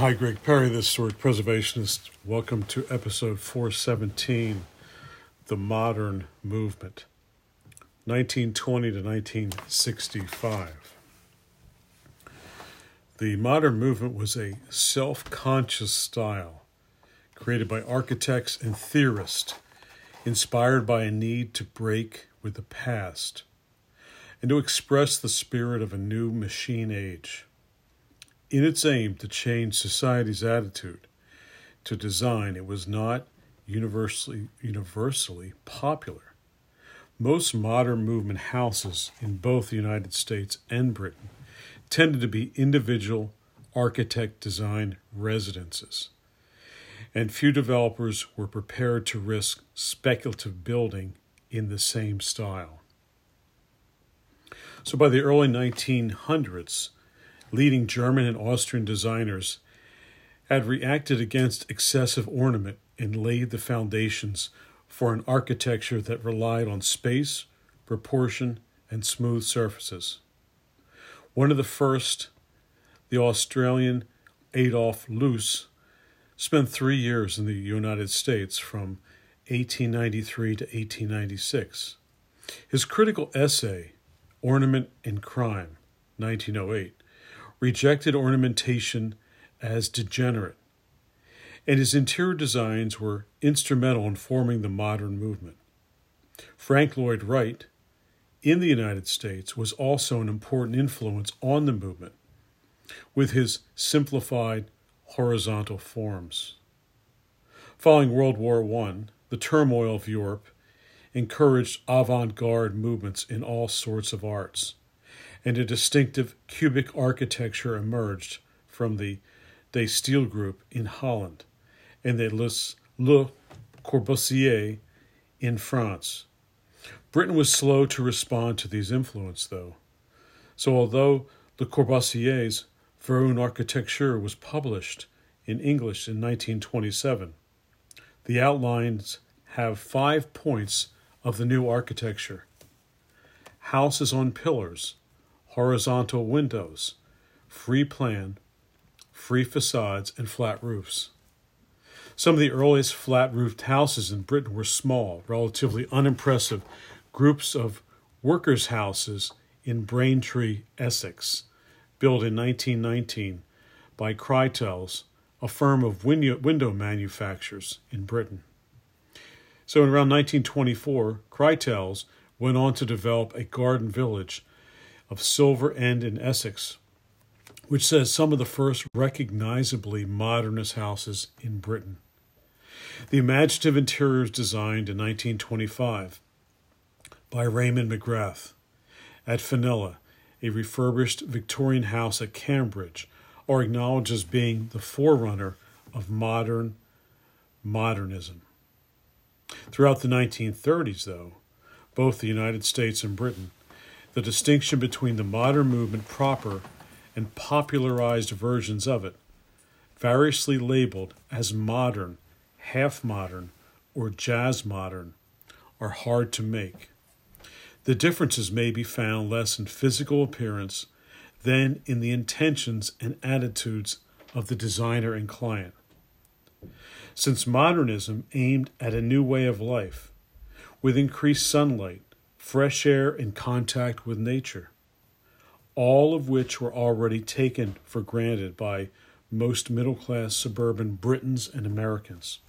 Hi, Greg Perry, the historic preservationist. Welcome to episode 417 The Modern Movement, 1920 to 1965. The modern movement was a self conscious style created by architects and theorists, inspired by a need to break with the past and to express the spirit of a new machine age. In its aim to change society's attitude to design, it was not universally, universally popular. Most modern movement houses in both the United States and Britain tended to be individual architect designed residences, and few developers were prepared to risk speculative building in the same style. So by the early 1900s, leading German and Austrian designers had reacted against excessive ornament and laid the foundations for an architecture that relied on space, proportion, and smooth surfaces. One of the first, the Australian Adolf Loos, spent three years in the United States from 1893 to 1896. His critical essay, Ornament and Crime, 1908, rejected ornamentation as degenerate, and his interior designs were instrumental in forming the modern movement. Frank Lloyd Wright, in the United States was also an important influence on the movement with his simplified horizontal forms. Following World War I, the turmoil of Europe encouraged avant garde movements in all sorts of arts, and a distinctive cubic architecture emerged from the De Stijl group in Holland and the Le Corbusier in France. Britain was slow to respond to these influences, though. So, although Le Corbusier's Vers une Architecture was published in English in 1927, the outlines have five points of the new architecture houses on pillars, horizontal windows, free plan, free facades, and flat roofs. Some of the earliest flat roofed houses in Britain were small, relatively unimpressive groups of workers' houses in Braintree, Essex, built in 1919 by Crittalls, a firm of window manufacturers in Britain. So in around 1924, Crittalls went on to develop a garden village of Silver End in Essex, which says some of the first recognizably modernist houses in Britain. The imaginative interiors designed in 1925 by Raymond McGrath at Finella, a refurbished Victorian house at Cambridge, are acknowledged as being the forerunner of modern modernism. Throughout the 1930s, though, both the United States and Britain, the distinction between the modern movement proper and popularized versions of it, variously labeled as modern, half modern, or jazz modern, are hard to make. The differences may be found less in physical appearance than in the intentions and attitudes of the designer and client. Since modernism aimed at a new way of life, with increased sunlight, fresh air, and contact with nature, all of which were already taken for granted by most middle class suburban Britons and Americans.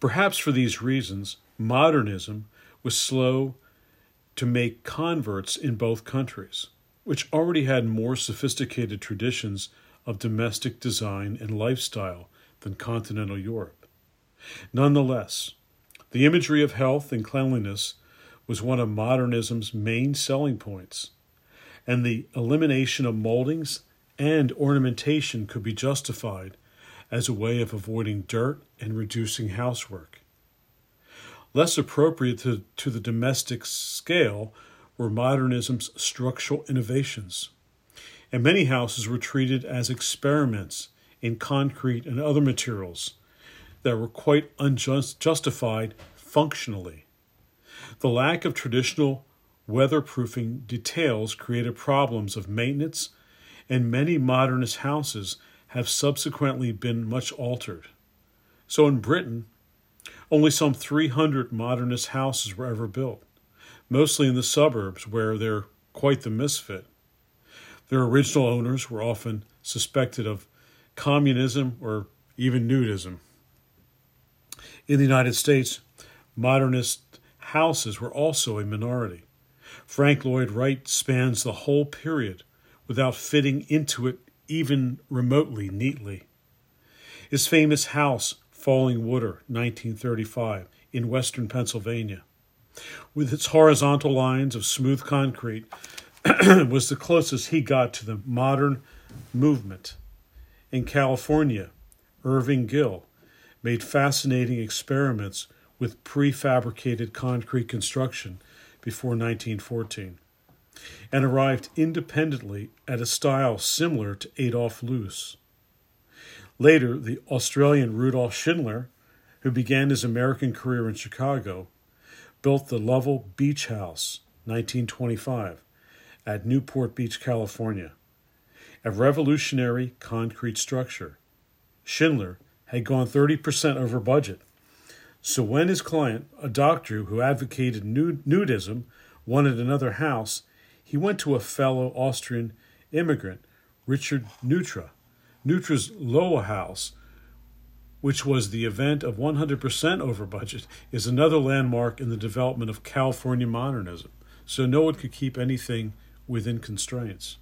Perhaps for these reasons, modernism was slow to make converts in both countries, which already had more sophisticated traditions of domestic design and lifestyle than continental Europe. Nonetheless, the imagery of health and cleanliness was one of modernism's main selling points, and the elimination of moldings and ornamentation could be justified as a way of avoiding dirt and reducing housework. Less appropriate to, to the domestic scale were modernism's structural innovations, and many houses were treated as experiments in concrete and other materials that were quite unjustified functionally. The lack of traditional weatherproofing details created problems of maintenance, and many modernist houses have subsequently been much altered. So in Britain, only some 300 modernist houses were ever built, mostly in the suburbs where they're quite the misfit. Their original owners were often suspected of communism or even nudism. In the United States, modernist houses were also a minority. Frank Lloyd Wright spans the whole period without fitting into it even remotely neatly. His famous house, Fallingwater, 1935, in western Pennsylvania, with its horizontal lines of smooth concrete, was the closest he got to the modern movement. In California, Irving Gill made fascinating experiments with prefabricated concrete construction before 1914 and arrived independently at a style similar to Adolf Loos. Later, the Australian Rudolf Schindler, who began his American career in Chicago, built the Lovell Beach House, 1925, at Newport Beach, California, a revolutionary concrete structure. Schindler had gone 30% over budget. So when his client, a doctor who advocated nudism, wanted another house, he went to a fellow Austrian immigrant, Richard Neutra. Neutra's Loa House, which was the event of 100% over budget, is another landmark in the development of California modernism. So no one could keep anything within constraints.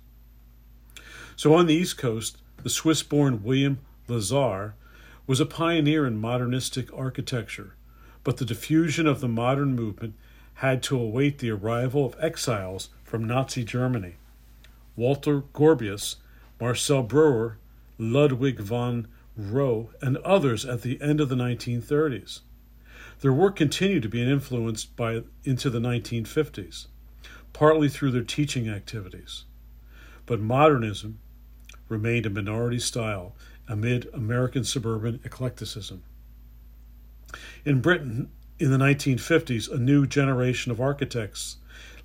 So on the East Coast, the Swiss born William Lescaze was a pioneer in modernistic architecture, but the diffusion of the modern movement had to await the arrival of exiles from Nazi Germany. Walter Gropius, Marcel Breuer, Ludwig von Roh, and others at the end of the 1930s. Their work continued to be influenced by into the 1950s, partly through their teaching activities. But modernism remained a minority style amid American suburban eclecticism. In Britain, in the 1950s, a new generation of architects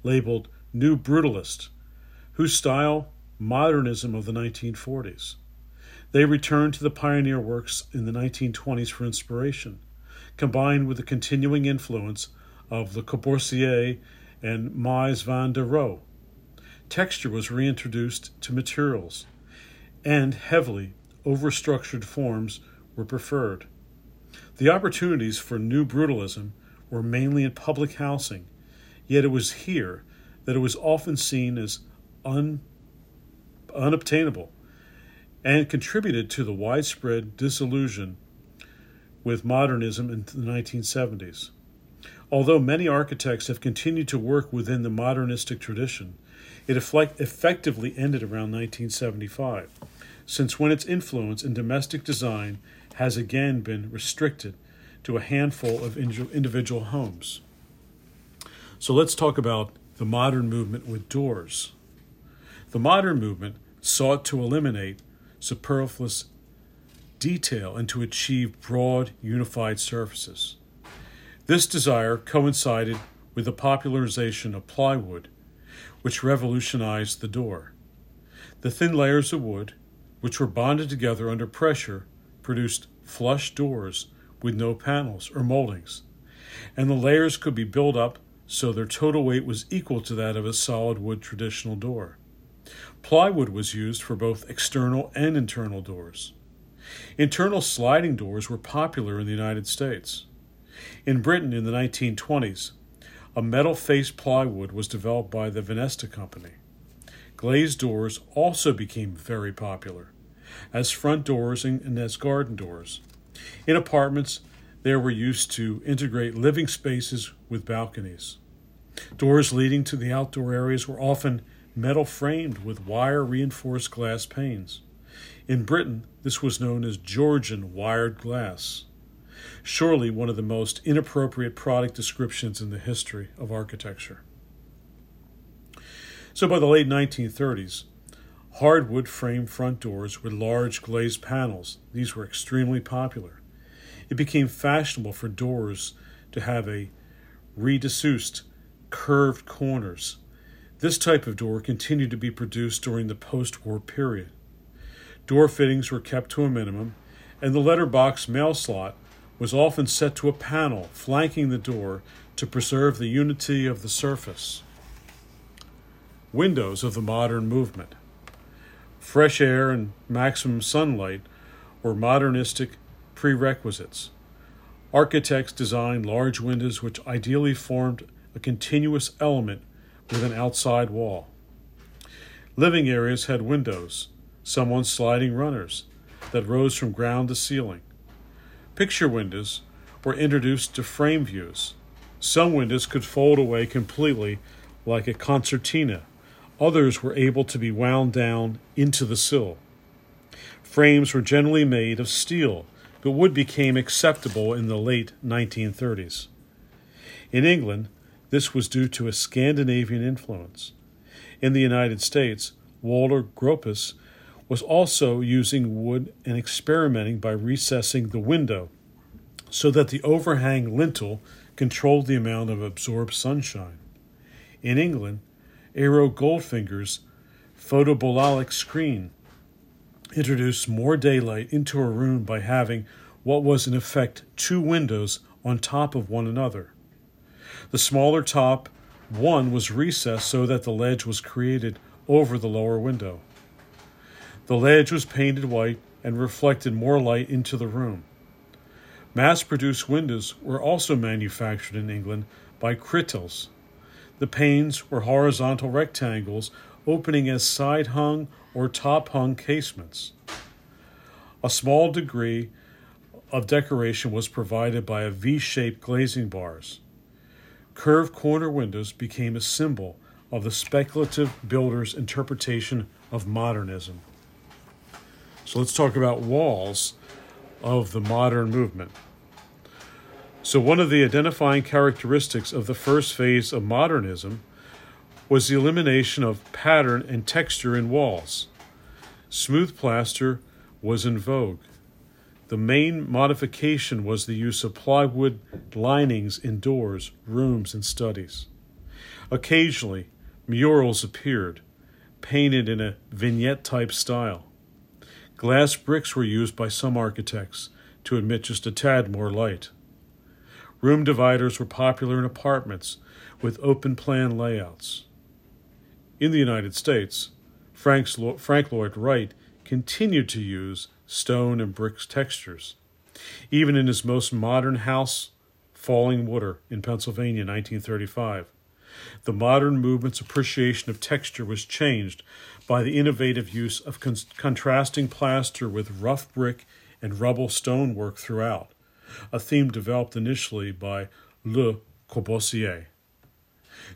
labeled New Brutalist, whose style modernism of the 1940s. They returned to the pioneer works in the 1920s for inspiration, combined with the continuing influence of Le Corbusier and Mies van der Rohe. Texture was reintroduced to materials, and heavily overstructured forms were preferred. The opportunities for new brutalism were mainly in public housing, yet it was here that it was often seen as un, unobtainable and contributed to the widespread disillusion with modernism in the 1970s. Although many architects have continued to work within the modernistic tradition, it effectively ended around 1975, since when its influence in domestic design has again been restricted to a handful of individual homes. So let's talk about the modern movement with doors. The modern movement sought to eliminate superfluous detail and to achieve broad, unified surfaces. This desire coincided with the popularization of plywood, which revolutionized the door. The thin layers of wood, which were bonded together under pressure, produced flush doors with no panels or moldings, and the layers could be built up so their total weight was equal to that of a solid wood traditional door. Plywood was used for both external and internal doors. Internal sliding doors were popular in the United States. In Britain in the 1920s, a metal faced plywood was developed by the Venesta Company. Glazed doors also became very popular as front doors and as garden doors. In apartments, they were used to integrate living spaces with balconies. Doors leading to the outdoor areas were often metal framed with wire reinforced glass panes. In Britain, this was known as Georgian wired glass. Surely one of the most inappropriate product descriptions in the history of architecture. So by the late 1930s, hardwood frame front doors with large glazed panels, these were extremely popular. It became fashionable for doors to have a redissoused curved corners. This type of door continued to be produced during the post war period. Door fittings were kept to a minimum, and the letterbox mail slot was often set to a panel flanking the door to preserve the unity of the surface. Windows of the modern movement. Fresh air and maximum sunlight were modernistic prerequisites. Architects designed large windows which ideally formed a continuous element with an outside wall. Living areas had windows, some on sliding runners, that rose from ground to ceiling. Picture windows were introduced to frame views. Some windows could fold away completely like a concertina. Others were able to be wound down into the sill. Frames were generally made of steel but wood became acceptable in the late 1930s. In England, this was due to a Scandinavian influence. In the United States, Walter Gropius was also using wood and experimenting by recessing the window so that the overhang lintel controlled the amount of absorbed sunshine. In England, Ernő Goldfinger's photobolic screen introduced more daylight into a room by having what was in effect two windows on top of one another. The smaller top one was recessed so that the ledge was created over the lower window. The ledge was painted white and reflected more light into the room. Mass produced windows were also manufactured in England by Crittalls. The panes were horizontal rectangles opening as side hung or top hung casements. A small degree of decoration was provided by a V shaped glazing bars. Curved corner windows became a symbol of the speculative builder's interpretation of modernism. So let's talk about walls of the modern movement. So, one of the identifying characteristics of the first phase of modernism was the elimination of pattern and texture in walls. Smooth plaster was in vogue. The main modification was the use of plywood linings in doors, rooms, and studies. Occasionally, murals appeared, painted in a vignette type style. Glass bricks were used by some architects to admit just a tad more light. Room dividers were popular in apartments with open plan layouts. In the United States, Frank's, Frank Lloyd Wright continued to use stone and brick textures. Even in his most modern house, Fallingwater in Pennsylvania, 1935, the modern movement's appreciation of texture was changed by the innovative use of con- contrasting plaster with rough brick and rubble stonework throughout, a theme developed initially by Le Corbusier.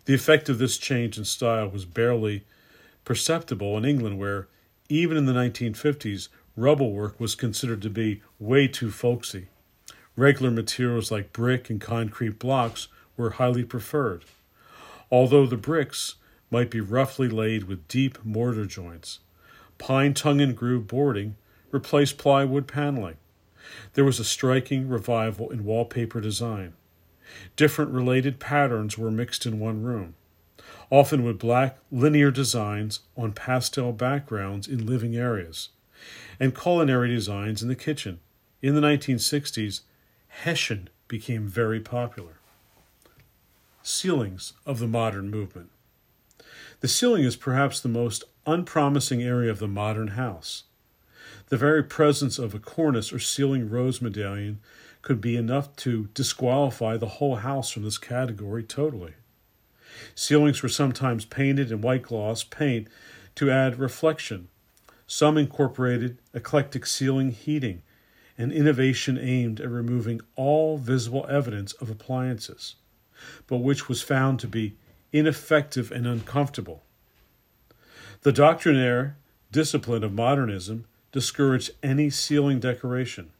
The effect of this change in style was barely perceptible in England, where, even in the 1950s, rubble work was considered to be way too folksy. Regular materials like brick and concrete blocks were highly preferred, although the bricks might be roughly laid with deep mortar joints. Pine tongue and groove boarding replaced plywood paneling. There was a striking revival in wallpaper design. Different related patterns were mixed in one room, often with black linear designs on pastel backgrounds in living areas, and culinary designs in the kitchen. In the 1960s, Hessian became very popular. Ceilings of the modern movement. The ceiling is perhaps the most unpromising area of the modern house. The very presence of a cornice or ceiling rose medallion could be enough to disqualify the whole house from this category totally. Ceilings were sometimes painted in white gloss paint to add reflection. Some incorporated eclectic ceiling heating, an innovation aimed at removing all visible evidence of appliances, but which was found to be ineffective and uncomfortable. The doctrinaire discipline of modernism discouraged any ceiling decoration.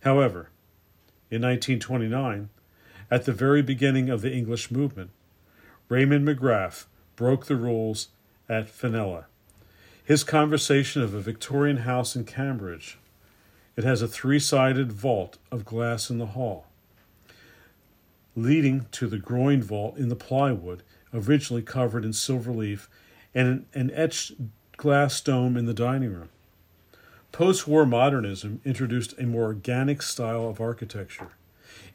However, in 1929, at the very beginning of the English movement, Raymond McGrath broke the rules at Finella. His conversation of a Victorian house in Cambridge. It has a three sided vault of glass in the hall, leading to the groin vault in the plywood, originally covered in silver leaf, and an etched glass dome in the dining room. Post war modernism introduced a more organic style of architecture,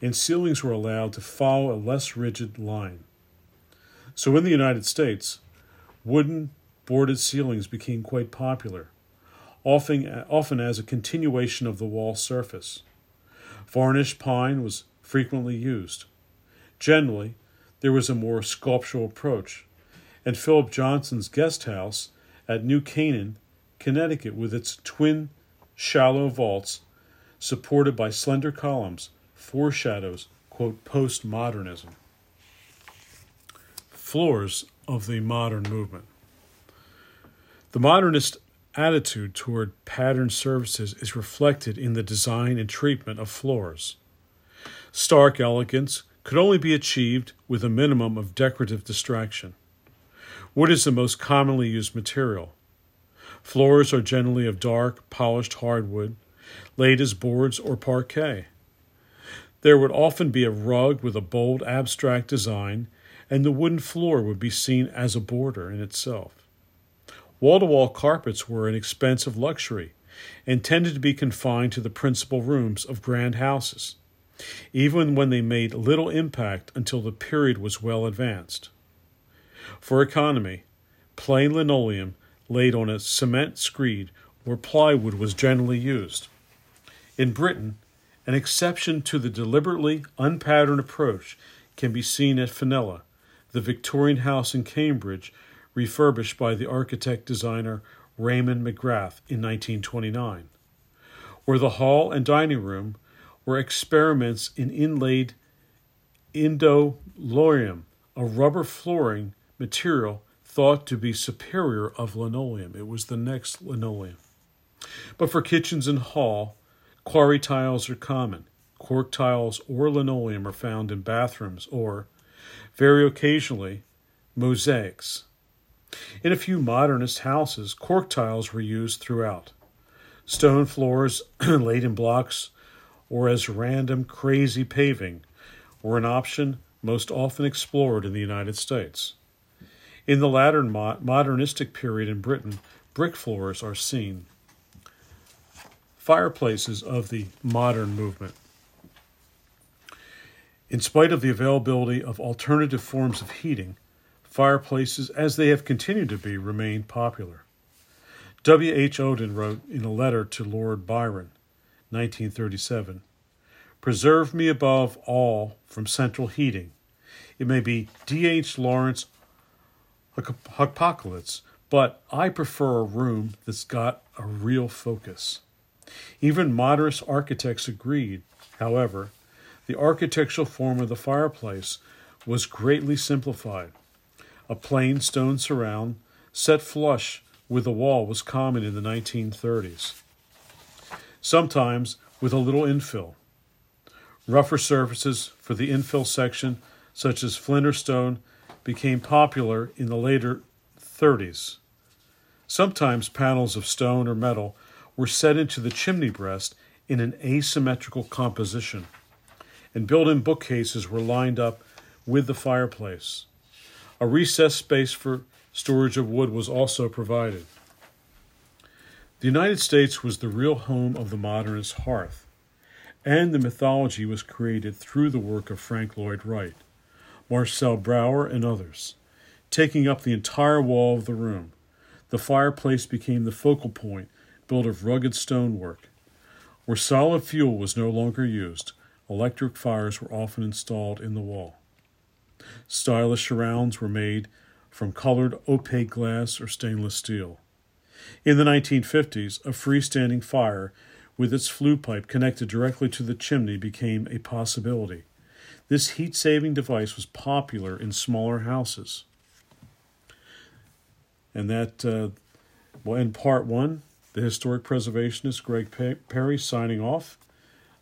and ceilings were allowed to follow a less rigid line. So in the United States, wooden boarded ceilings became quite popular, often, often as a continuation of the wall surface. Varnished pine was frequently used. Generally, there was a more sculptural approach, and Philip Johnson's guest house at New Canaan, Connecticut, with its twin shallow vaults supported by slender columns, foreshadows, quote, postmodernism. Floors of the modern movement. The modernist attitude toward pattern surfaces is reflected in the design and treatment of floors. Stark elegance could only be achieved with a minimum of decorative distraction. Wood is the most commonly used material. Floors are generally of dark, polished hardwood, laid as boards or parquet. There would often be a rug with a bold abstract design, and the wooden floor would be seen as a border in itself. Wall to wall carpets were an expensive luxury and tended to be confined to the principal rooms of grand houses, even when they made little impact until the period was well advanced. For economy, plain linoleum laid on a cement screed or plywood was generally used. In Britain, an exception to the deliberately unpatterned approach can be seen at Finella, the Victorian house in Cambridge, refurbished by the architect designer Raymond McGrath in 1929, where the hall and dining room were experiments in inlaid indolorum, a rubber flooring material thought to be superior of linoleum. It was the next linoleum. But for kitchens and hall, quarry tiles are common. Cork tiles or linoleum are found in bathrooms or, very occasionally, mosaics. In a few modernist houses, cork tiles were used throughout. Stone floors laid in blocks or as random, crazy paving were an option most often explored in the United States. In the latter mo- modernistic period in Britain, brick floors are seen. Fireplaces of the modern movement. In spite of the availability of alternative forms of heating, fireplaces, as they have continued to be, remain popular. W. H. Auden wrote in a letter to Lord Byron, 1937 Preserve me above all from central heating. It may be D. H. Lawrence apocalypse, but I prefer a room that's got a real focus. Even modernist architects agreed, however, the architectural form of the fireplace was greatly simplified. A plain stone surround set flush with the wall was common in the 1930s, sometimes with a little infill. Rougher surfaces for the infill section, such as flint or stone, became popular in the later 30s. Sometimes panels of stone or metal were set into the chimney breast in an asymmetrical composition, and built in bookcases were lined up with the fireplace. A recessed space for storage of wood was also provided. The United States was the real home of the modernist hearth, and the mythology was created through the work of Frank Lloyd Wright. Marcel Breuer, and others, taking up the entire wall of the room. The fireplace became the focal point, built of rugged stonework. Where solid fuel was no longer used, electric fires were often installed in the wall. Stylish surrounds were made from colored opaque glass or stainless steel. In the 1950s, a freestanding fire with its flue pipe connected directly to the chimney became a possibility. This heat saving device was popular in smaller houses. And that uh, end part one. The historic preservationist Greg Perry signing off.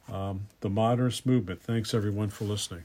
Um, the modernist movement. Thanks everyone for listening.